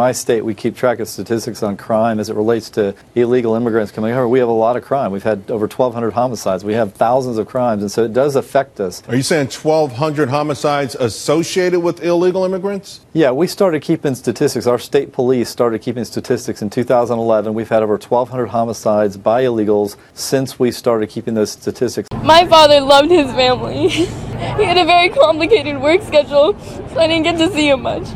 my state, we keep track of statistics on crime as it relates to illegal immigrants coming over. We have a lot of crime. We've had over 1,200 homicides. We have thousands of crimes, and so it does affect us. Are you saying 1,200 homicides associated with illegal immigrants? Yeah, we started keeping statistics. Our state police started keeping statistics in 2011. We've had over 1,200 homicides by illegals since we started keeping those statistics. My father loved his family. he had a very complicated work schedule, so I didn't get to see him much.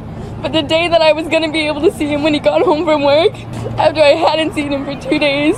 But the day that I was to be able to see him when he got home from work, after I hadn't seen him for two days,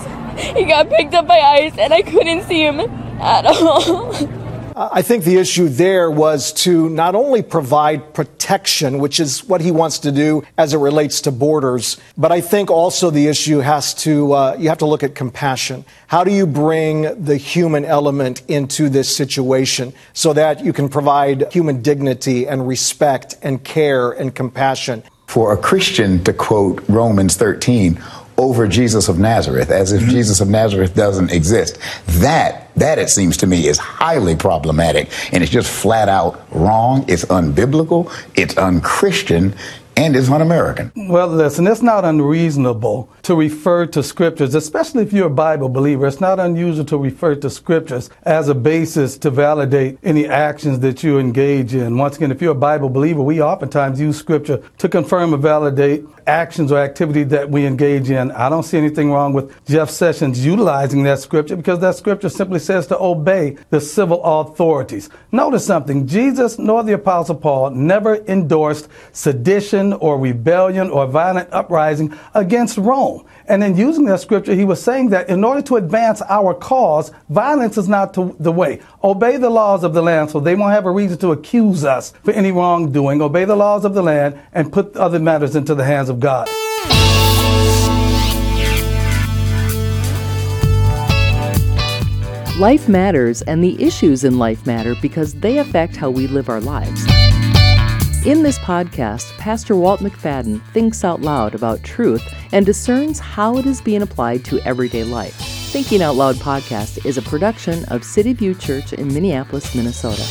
he got picked up by ICE and I couldn't see him at all. I think the issue there was to not only provide protection, which is what he wants to do as it relates to borders, but I think also the issue has to, uh, you have to look at compassion. How do you bring the human element into this situation so that you can provide human dignity and respect and care and compassion? For a Christian to quote Romans 13, over Jesus of Nazareth as if mm-hmm. Jesus of Nazareth doesn't exist. That, that it seems to me is highly problematic and it's just flat out wrong. It's unbiblical. It's unchristian and it's un-American. Well, listen, it's not unreasonable to refer to scriptures, especially if you're a Bible believer. It's not unusual to refer to scriptures as a basis to validate any actions that you engage in. Once again, if you're a Bible believer, we oftentimes use scripture to confirm or validate actions or activity that we engage in. I don't see anything wrong with Jeff Sessions utilizing that scripture because that scripture simply says to obey the civil authorities. Notice something. Jesus nor the apostle Paul never endorsed sedition or rebellion or violent uprising against Rome. And in using that scripture, he was saying that in order to advance our cause, violence is not the way. Obey the laws of the land so they won't have a reason to accuse us for any wrongdoing. Obey the laws of the land and put other matters into the hands of God. Life matters, and the issues in life matter because they affect how we live our lives. In this podcast, Pastor Walt McFadden thinks out loud about truth and discerns how it is being applied to everyday life. Thinking Out Loud podcast is a production of City View Church in Minneapolis, Minnesota.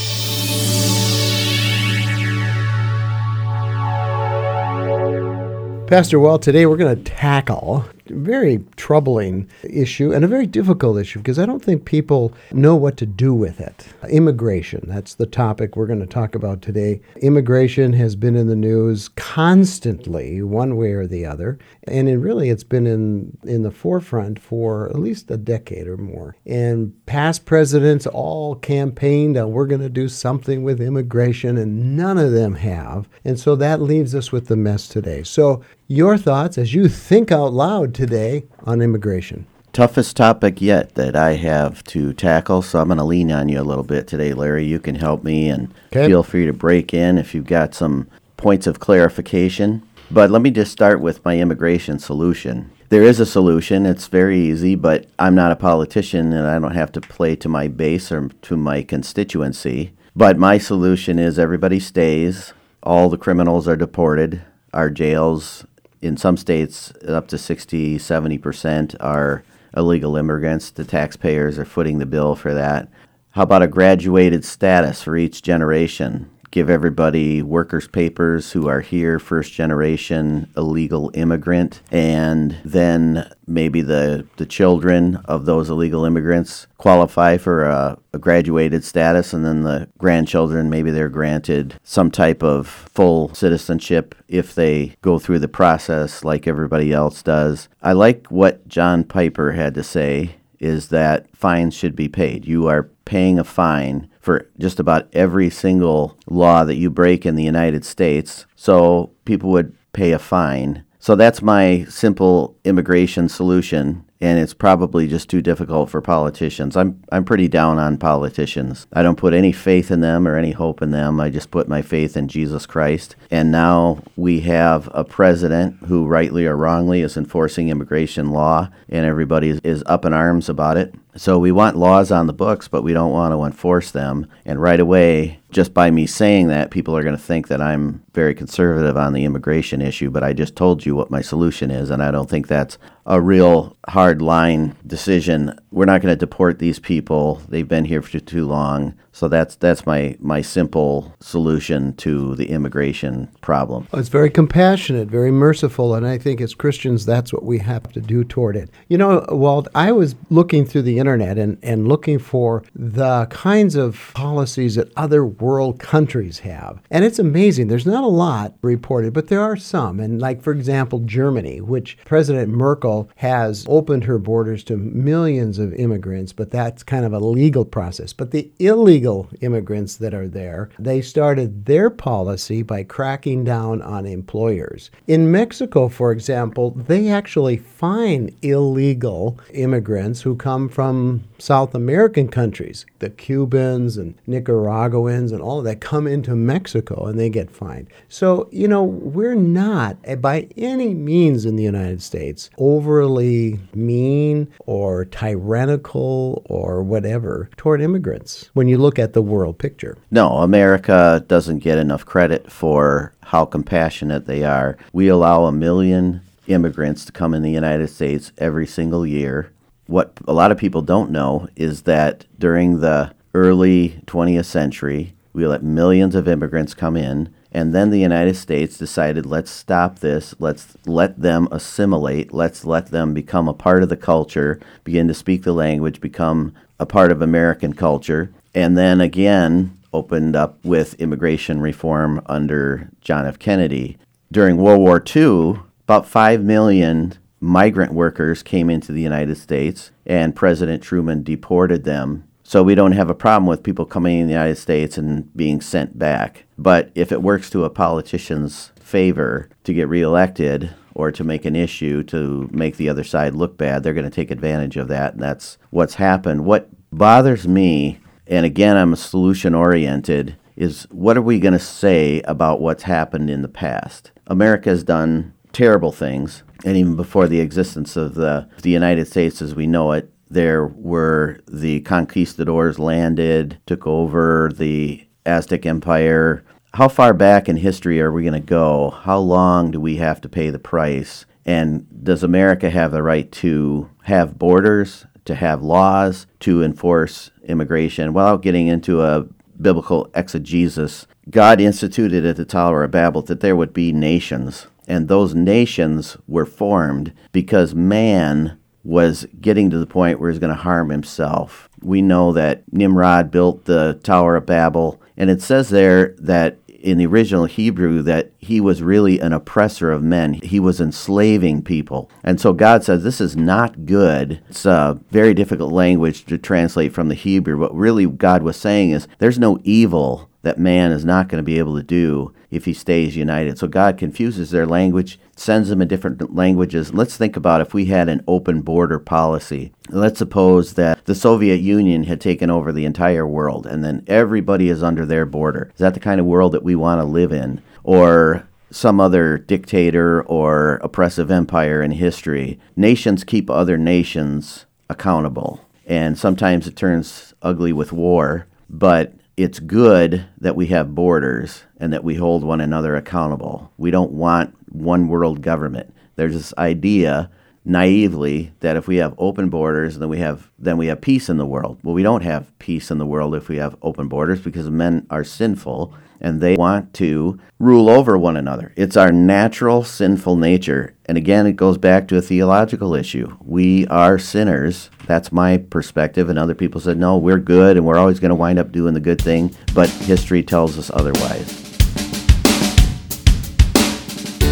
Pastor Walt, today we're going to tackle very troubling issue and a very difficult issue because I don't think people know what to do with it. Immigration, that's the topic we're going to talk about today. Immigration has been in the news constantly, one way or the other, and it really it's been in in the forefront for at least a decade or more. And past presidents all campaigned on we're going to do something with immigration and none of them have. And so that leaves us with the mess today. So your thoughts as you think out loud today on immigration. Toughest topic yet that I have to tackle, so I'm going to lean on you a little bit today, Larry. You can help me and okay. feel free to break in if you've got some points of clarification. But let me just start with my immigration solution. There is a solution. It's very easy, but I'm not a politician and I don't have to play to my base or to my constituency. But my solution is everybody stays, all the criminals are deported, our jails in some states, up to 60, 70% are illegal immigrants. The taxpayers are footing the bill for that. How about a graduated status for each generation? Give everybody workers' papers who are here, first generation illegal immigrant, and then maybe the, the children of those illegal immigrants qualify for a, a graduated status, and then the grandchildren, maybe they're granted some type of full citizenship if they go through the process like everybody else does. I like what John Piper had to say is that fines should be paid. You are paying a fine for just about every single law that you break in the United States. So people would pay a fine. So that's my simple immigration solution and it's probably just too difficult for politicians. I'm I'm pretty down on politicians. I don't put any faith in them or any hope in them. I just put my faith in Jesus Christ. And now we have a president who rightly or wrongly is enforcing immigration law and everybody is, is up in arms about it. So we want laws on the books, but we don't want to enforce them. And right away, just by me saying that, people are going to think that I'm very conservative on the immigration issue, but I just told you what my solution is, and I don't think that's a real hard line decision. We're not going to deport these people. They've been here for too long. So that's that's my my simple solution to the immigration problem. It's very compassionate, very merciful, and I think as Christians that's what we have to do toward it. You know, Walt, I was looking through the internet and, and looking for the kinds of policies that other world countries have. And it's amazing. There's not a lot reported, but there are some. And like for example, Germany, which President Merkel has opened her borders to millions of immigrants, but that's kind of a legal process. But the illegal illegal immigrants that are there, they started their policy by cracking down on employers. In Mexico, for example, they actually fine illegal immigrants who come from South American countries, the Cubans and Nicaraguans and all of that come into Mexico and they get fined. So, you know, we're not by any means in the United States overly mean or tyrannical or whatever toward immigrants when you look at the world picture. No, America doesn't get enough credit for how compassionate they are. We allow a million immigrants to come in the United States every single year what a lot of people don't know is that during the early 20th century, we let millions of immigrants come in, and then the United States decided, let's stop this, let's let them assimilate, let's let them become a part of the culture, begin to speak the language, become a part of American culture, and then again opened up with immigration reform under John F. Kennedy. During World War II, about 5 million migrant workers came into the United States, and President Truman deported them. So we don't have a problem with people coming in the United States and being sent back. But if it works to a politician's favor to get reelected or to make an issue to make the other side look bad, they're going to take advantage of that. And that's what's happened. What bothers me, and again, I'm solution oriented, is what are we going to say about what's happened in the past? America has done terrible things and even before the existence of the, the United States as we know it, there were the conquistadors landed, took over the Aztec Empire. How far back in history are we going to go? How long do we have to pay the price? And does America have the right to have borders, to have laws, to enforce immigration without getting into a biblical exegesis? God instituted at the Tower of Babel that there would be nations and those nations were formed because man was getting to the point where he's going to harm himself. We know that Nimrod built the Tower of Babel, and it says there that in the original Hebrew that he was really an oppressor of men. He was enslaving people. And so God says this is not good. It's a very difficult language to translate from the Hebrew. What really God was saying is there's no evil that man is not going to be able to do if he stays united. So God confuses their language, sends them in different languages. Let's think about if we had an open border policy. Let's suppose that the Soviet Union had taken over the entire world and then everybody is under their border. Is that the kind of world that we want to live in? Or some other dictator or oppressive empire in history. Nations keep other nations accountable. And sometimes it turns ugly with war, but it's good that we have borders and that we hold one another accountable. We don't want one world government. There's this idea naively that if we have open borders then we have then we have peace in the world. Well, we don't have peace in the world if we have open borders because men are sinful and they want to rule over one another. It's our natural sinful nature. And again, it goes back to a theological issue. We are sinners. That's my perspective. And other people said, no, we're good and we're always going to wind up doing the good thing. But history tells us otherwise.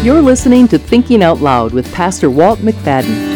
You're listening to Thinking Out Loud with Pastor Walt McFadden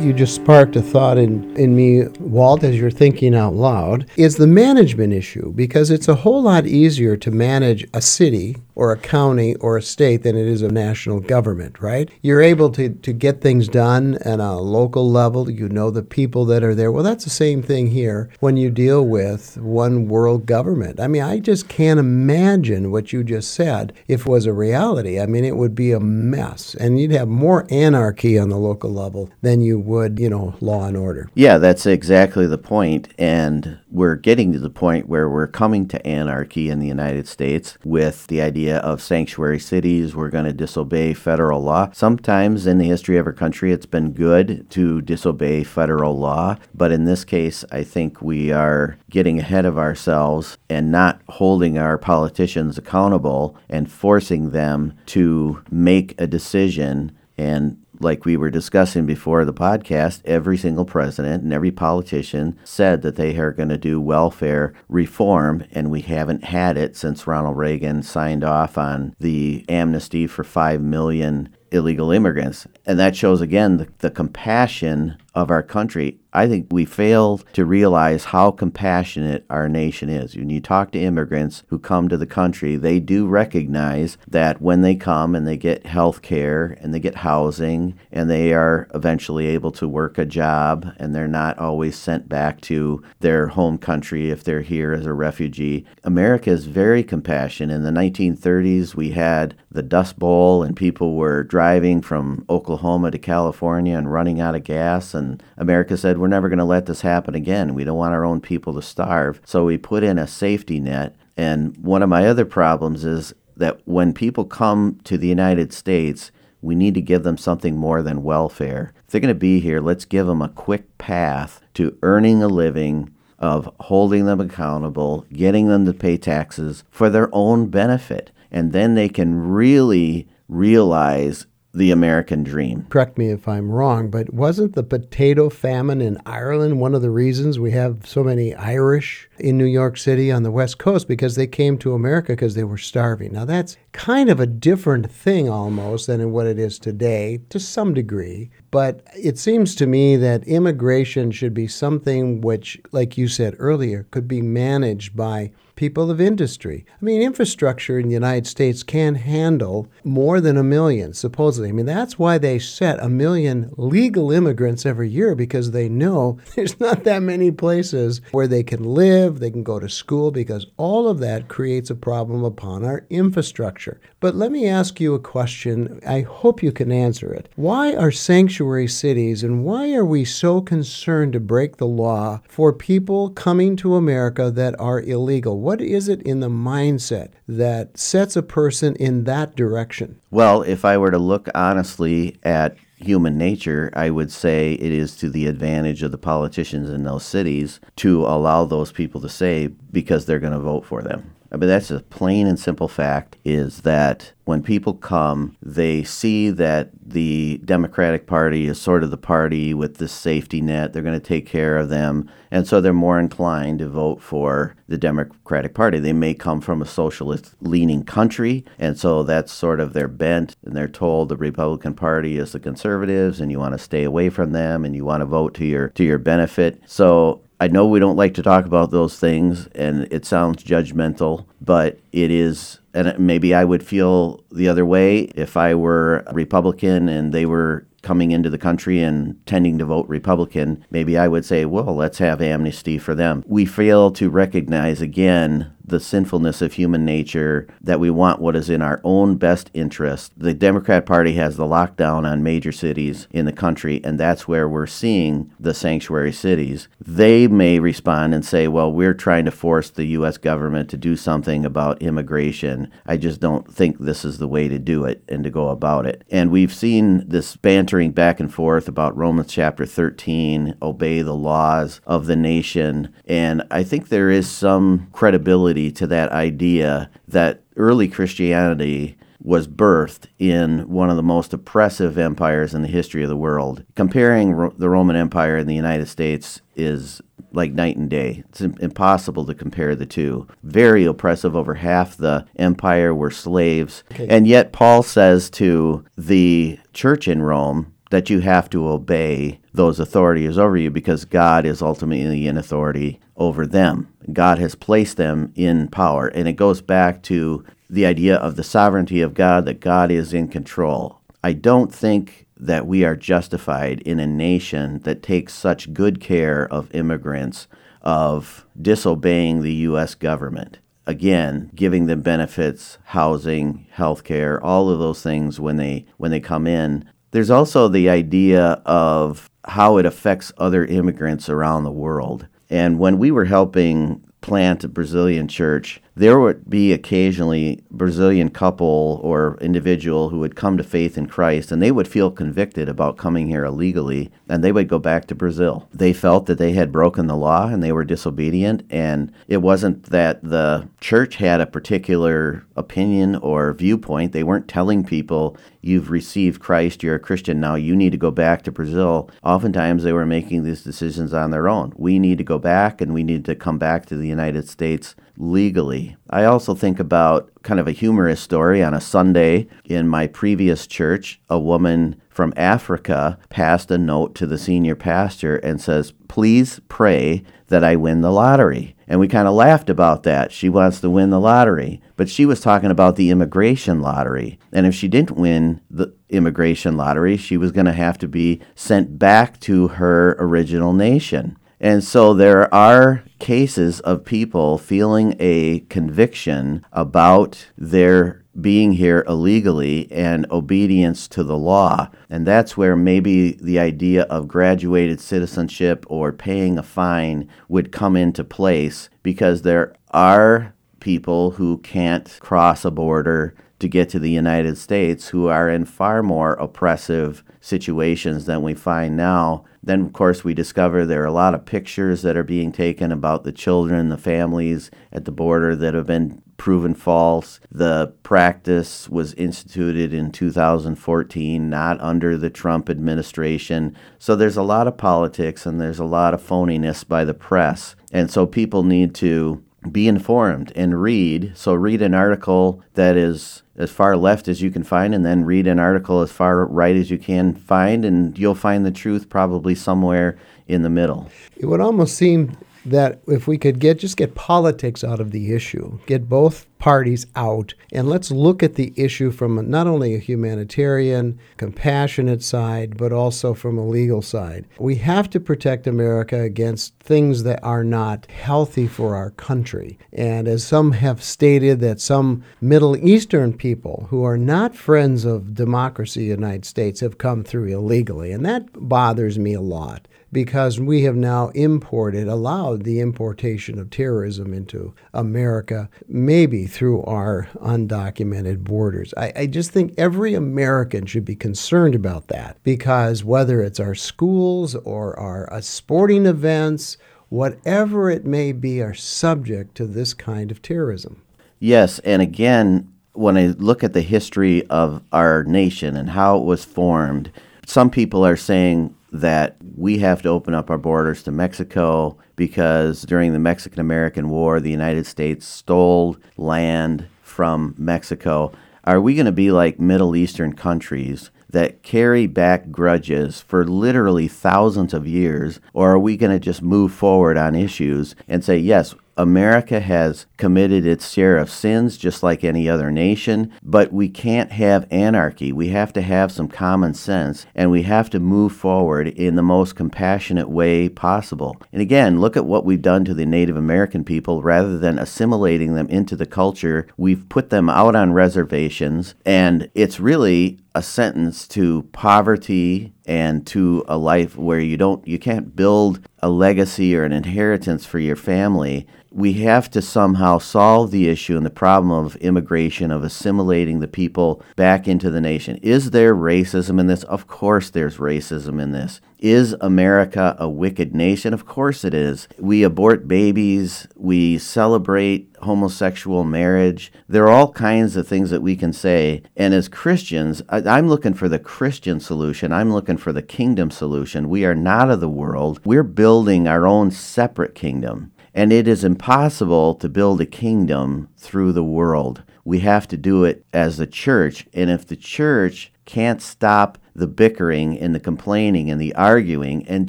you just sparked a thought in, in me, Walt, as you're thinking out loud, is the management issue because it's a whole lot easier to manage a city or a county or a state than it is a national government, right? You're able to, to get things done at a local level. You know the people that are there. Well, that's the same thing here when you deal with one world government. I mean, I just can't imagine what you just said if was a reality. I mean, it would be a mess, and you'd have more anarchy on the local level than you would, you know, law and order. Yeah, that's exactly the point, and we're getting to the point where we're coming to anarchy in the United States with the idea of sanctuary cities. We're going to disobey federal law. Sometimes in the history of our country, it's been good to disobey federal law, but in this case, I think we are getting ahead of ourselves and not holding our politicians accountable and forcing them to make a decision and like we were discussing before the podcast, every single president and every politician said that they are going to do welfare reform, and we haven't had it since Ronald Reagan signed off on the amnesty for 5 million illegal immigrants. And that shows again the, the compassion of our country I think we fail to realize how compassionate our nation is. When you talk to immigrants who come to the country, they do recognize that when they come and they get health care and they get housing and they are eventually able to work a job and they're not always sent back to their home country if they're here as a refugee. America is very compassionate. In the 1930s, we had the Dust Bowl and people were driving from Oklahoma to California and running out of gas. And America said, we're never going to let this happen again. We don't want our own people to starve. So we put in a safety net. And one of my other problems is that when people come to the United States, we need to give them something more than welfare. If they're going to be here, let's give them a quick path to earning a living, of holding them accountable, getting them to pay taxes for their own benefit. And then they can really realize the American dream. Correct me if I'm wrong, but wasn't the potato famine in Ireland one of the reasons we have so many Irish in New York City on the West Coast because they came to America because they were starving? Now, that's kind of a different thing almost than what it is today to some degree. But it seems to me that immigration should be something which, like you said earlier, could be managed by people of industry. I mean, infrastructure in the United States can handle more than a million, supposedly. I mean, that's why they set a million legal immigrants every year because they know there's not that many places where they can live, they can go to school, because all of that creates a problem upon our infrastructure. But let me ask you a question. I hope you can answer it. Why are sanctuary cities and why are we so concerned to break the law for people coming to America that are illegal? What is it in the mindset that sets a person in that direction? Well, if I were to look honestly at human nature, I would say it is to the advantage of the politicians in those cities to allow those people to say because they're going to vote for them. I mean, that's a plain and simple fact is that when people come, they see that the Democratic Party is sort of the party with this safety net. They're going to take care of them. And so they're more inclined to vote for the Democratic Party. They may come from a socialist leaning country. And so that's sort of their bent. And they're told the Republican Party is the conservatives and you want to stay away from them and you want to vote to your, to your benefit. So I know we don't like to talk about those things, and it sounds judgmental, but it is and maybe I would feel the other way if I were a Republican and they were coming into the country and tending to vote Republican. Maybe I would say, well, let's have amnesty for them. We fail to recognize again the sinfulness of human nature, that we want what is in our own best interest. The Democrat Party has the lockdown on major cities in the country, and that's where we're seeing the sanctuary cities. They may respond and say, well, we're trying to force the U.S. government to do something about immigration. I just don't think this is the way to do it and to go about it. And we've seen this bantering back and forth about Romans chapter 13, obey the laws of the nation. And I think there is some credibility to that idea that early Christianity was birthed in one of the most oppressive empires in the history of the world. Comparing Ro- the Roman Empire and the United States is like night and day. It's impossible to compare the two. Very oppressive. Over half the empire were slaves. Okay. And yet, Paul says to the church in Rome that you have to obey those authorities over you because God is ultimately in authority over them. God has placed them in power. And it goes back to the idea of the sovereignty of God, that God is in control. I don't think that we are justified in a nation that takes such good care of immigrants, of disobeying the U.S. government. Again, giving them benefits, housing, health care, all of those things when they when they come in. There's also the idea of how it affects other immigrants around the world. And when we were helping plant a Brazilian church, there would be occasionally Brazilian couple or individual who would come to faith in Christ and they would feel convicted about coming here illegally and they would go back to Brazil. They felt that they had broken the law and they were disobedient and it wasn't that the church had a particular opinion or viewpoint. They weren't telling people you've received Christ, you're a Christian now, you need to go back to Brazil. Oftentimes they were making these decisions on their own. We need to go back and we need to come back to the United States legally. I also think about kind of a humorous story on a Sunday in my previous church. A woman from Africa passed a note to the senior pastor and says, Please pray that I win the lottery. And we kind of laughed about that. She wants to win the lottery. But she was talking about the immigration lottery. And if she didn't win the immigration lottery, she was going to have to be sent back to her original nation. And so there are cases of people feeling a conviction about their being here illegally and obedience to the law. And that's where maybe the idea of graduated citizenship or paying a fine would come into place because there are people who can't cross a border to get to the United States who are in far more oppressive situations than we find now then, of course, we discover there are a lot of pictures that are being taken about the children, the families at the border that have been proven false. The practice was instituted in 2014, not under the Trump administration. So there's a lot of politics and there's a lot of phoniness by the press. And so people need to be informed and read. So read an article that is as far left as you can find, and then read an article as far right as you can find, and you'll find the truth probably somewhere in the middle. It would almost seem that if we could get just get politics out of the issue, get both parties out, and let's look at the issue from not only a humanitarian, compassionate side, but also from a legal side. We have to protect America against things that are not healthy for our country. And as some have stated, that some Middle Eastern people who are not friends of democracy in the United States have come through illegally, and that bothers me a lot because we have now imported, allowed the importation of terrorism into America, maybe through our undocumented borders. I, I, just think every American should be concerned about that because whether it's our schools or our uh, sporting events, whatever it may be, are subject to this kind of terrorism. Yes, and again, when I look at the history of our nation and how it was formed, some people are saying that we have to open up our borders to Mexico because during the Mexican American War, the United States stole land from Mexico. Are we going to be like Middle Eastern countries that carry back grudges for literally thousands of years? Or are we going to just move forward on issues and say, yes, America has committed its share of sins just like any other nation, but we can't have anarchy. We have to have some common sense and we have to move forward in the most compassionate way possible. And again, look at what we've done to the Native American people rather than assimilating them into the culture. We've put them out on reservations and it's really a sentence to poverty and to a life where you don't you can't build a legacy or an inheritance for your family we have to somehow solve the issue and the problem of immigration, of assimilating the people back into the nation. Is there racism in this? Of course, there's racism in this. Is America a wicked nation? Of course it is. We abort babies, we celebrate homosexual marriage. There are all kinds of things that we can say. And as Christians, I, am looking for the Christian solution. I'm looking for the kingdom solution. We are not of the world, we're building our own separate kingdom. And it is impossible to build a kingdom through the world. We have to do it as the church. And if the church can't stop the bickering and the complaining and the arguing and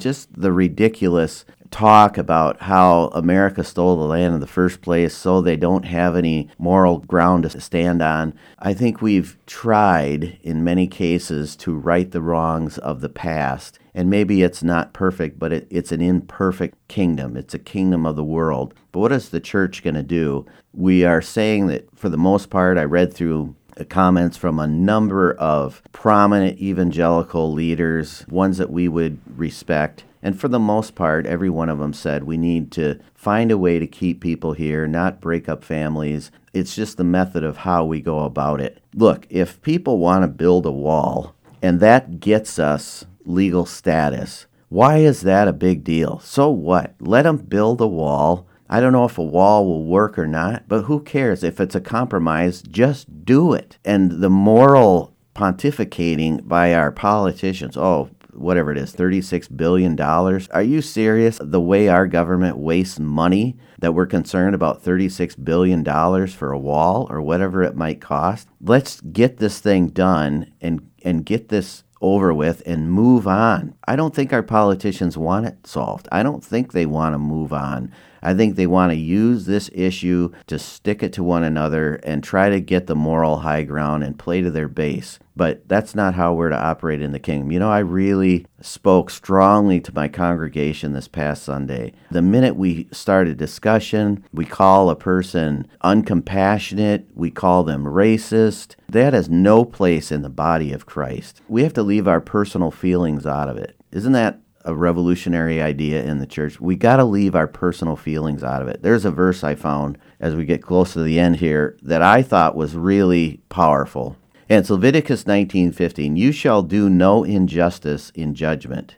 just the ridiculous talk about how America stole the land in the first place, so they don't have any moral ground to stand on. I think we've tried in many cases to right the wrongs of the past. And maybe it's not perfect, but it, it's an imperfect kingdom. It's a kingdom of the world. But what is the church going to do? We are saying that for the most part, I read through comments from a number of prominent evangelical leaders, ones that we would respect. And for the most part, every one of them said we need to find a way to keep people here, not break up families. It's just the method of how we go about it. Look, if people want to build a wall and that gets us legal status, why is that a big deal? So what? Let them build a wall I don't know if a wall will work or not, but who cares? If it's a compromise, just do it. And the moral pontificating by our politicians, oh, whatever it is, $36 billion. Are you serious? The way our government wastes money, that we're concerned about $36 billion for a wall or whatever it might cost? Let's get this thing done and, and get this over with and move on. I don't think our politicians want it solved. I don't think they want to move on. I think they want to use this issue to stick it to one another and try to get the moral high ground and play to their base. But that's not how we're to operate in the kingdom. You know, I really spoke strongly to my congregation this past Sunday. The minute we start a discussion, we call a person uncompassionate, we call them racist. That has no place in the body of Christ. We have to leave our personal feelings out of it. Isn't that a revolutionary idea in the church. We got to leave our personal feelings out of it. There's a verse I found as we get close to the end here that I thought was really powerful. And it's Leviticus 19:15. You shall do no injustice in judgment.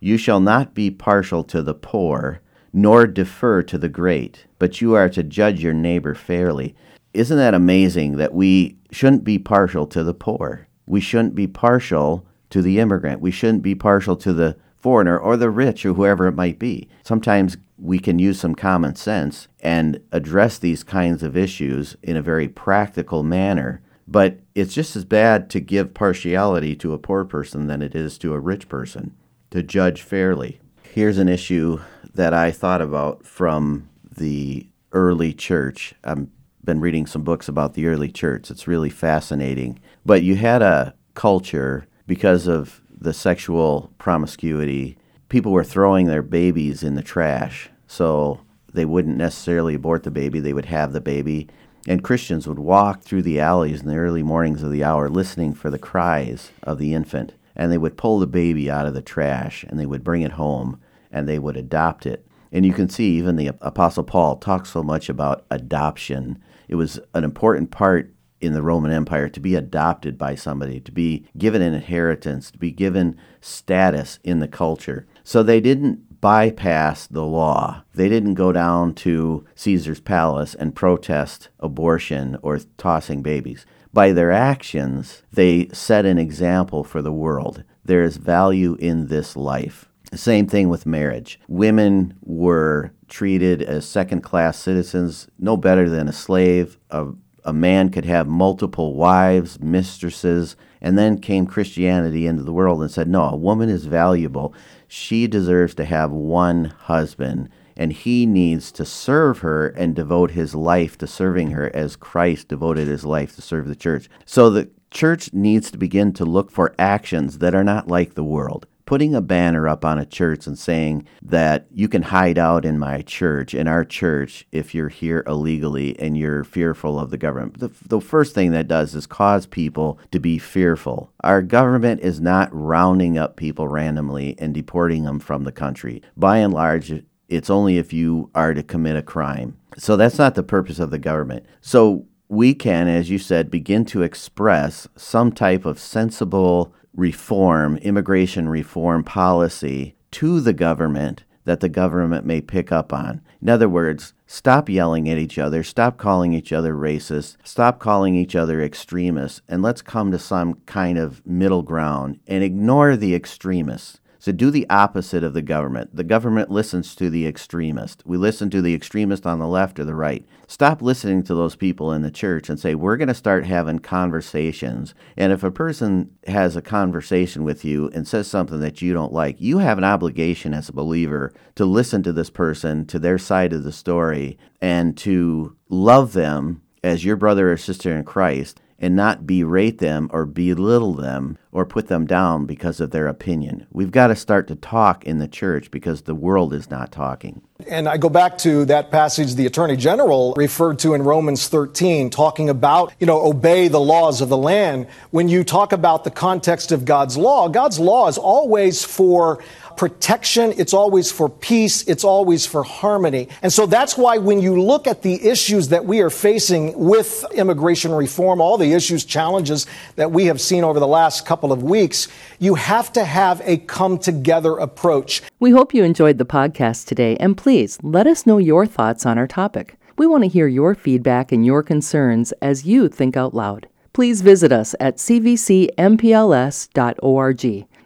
You shall not be partial to the poor, nor defer to the great, but you are to judge your neighbor fairly. Isn't that amazing that we shouldn't be partial to the poor? We shouldn't be partial to the immigrant. We shouldn't be partial to the foreigner or the rich or whoever it might be. Sometimes we can use some common sense and address these kinds of issues in a very practical manner. But it's just as bad to give partiality to a poor person than it is to a rich person, to judge fairly. Here's an issue that I thought about from the early church. I've been reading some books about the early church. It's really fascinating. But you had a culture because of the sexual promiscuity, people were throwing their babies in the trash. So they wouldn't necessarily abort the baby, they would have the baby. And Christians would walk through the alleys in the early mornings of the hour listening for the cries of the infant. And they would pull the baby out of the trash and they would bring it home and they would adopt it. And you can see even the Apostle Paul talks so much about adoption. It was an important part in the Roman Empire to be adopted by somebody, to be given an inheritance, to be given status in the culture. So they didn't bypass the law. They didn't go down to Caesar's palace and protest abortion or tossing babies. By their actions, they set an example for the world. There is value in this life. Same thing with marriage. Women were treated as second class citizens, no better than a slave, a a man could have multiple wives, mistresses, and then came Christianity into the world and said, no, a woman is valuable. She deserves to have one husband, and he needs to serve her and devote his life to serving her as Christ devoted his life to serve the church. So the church needs to begin to look for actions that are not like the world putting a banner up on a church and saying that you can hide out in my church, in our church, if you're here illegally and you're fearful of the government. The, the first thing that does is cause people to be fearful. Our government is not rounding up people randomly and deporting them from the country. By and large, it's only if you are to commit a crime. So that's not the purpose of the government. So we can, as you said, begin to express some type of sensible reform, immigration reform policy to the government that the government may pick up on. In other words, stop yelling at each other, stop calling each other racist, stop calling each other extremists, and let's come to some kind of middle ground and ignore the extremists. So do the opposite of the government. The government listens to the extremist. We listen to the extremist on the left or the right. Stop listening to those people in the church and say, we're going to start having conversations. And if a person has a conversation with you and says something that you don't like, you have an obligation as a believer to listen to this person, to their side of the story, and to love them as your brother or sister in Christ and not berate them or belittle them or put them down because of their opinion. We've got to start to talk in the church because the world is not talking. And I go back to that passage the Attorney General referred to in Romans 13, talking about, you know, obey the laws of the land. When you talk about the context of God's law, God's law is always for protection, it's always for peace, it's always for harmony. And so that's why when you look at the issues that we are facing with immigration reform, all the issues, challenges that we have seen over the last couple of weeks, you have to have a come together approach. We hope you enjoyed the podcast today, and please let us know your thoughts on our topic. We want to hear your feedback and your concerns as you think out loud. Please visit us at cvcmpls.org.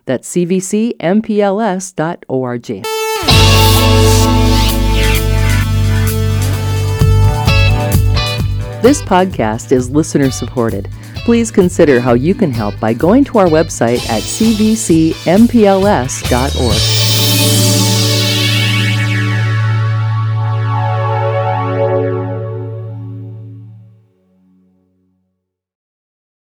That's cvcmpls.org. This podcast is listener supported. Please consider how you can help by going to our website at cvcmpls.org.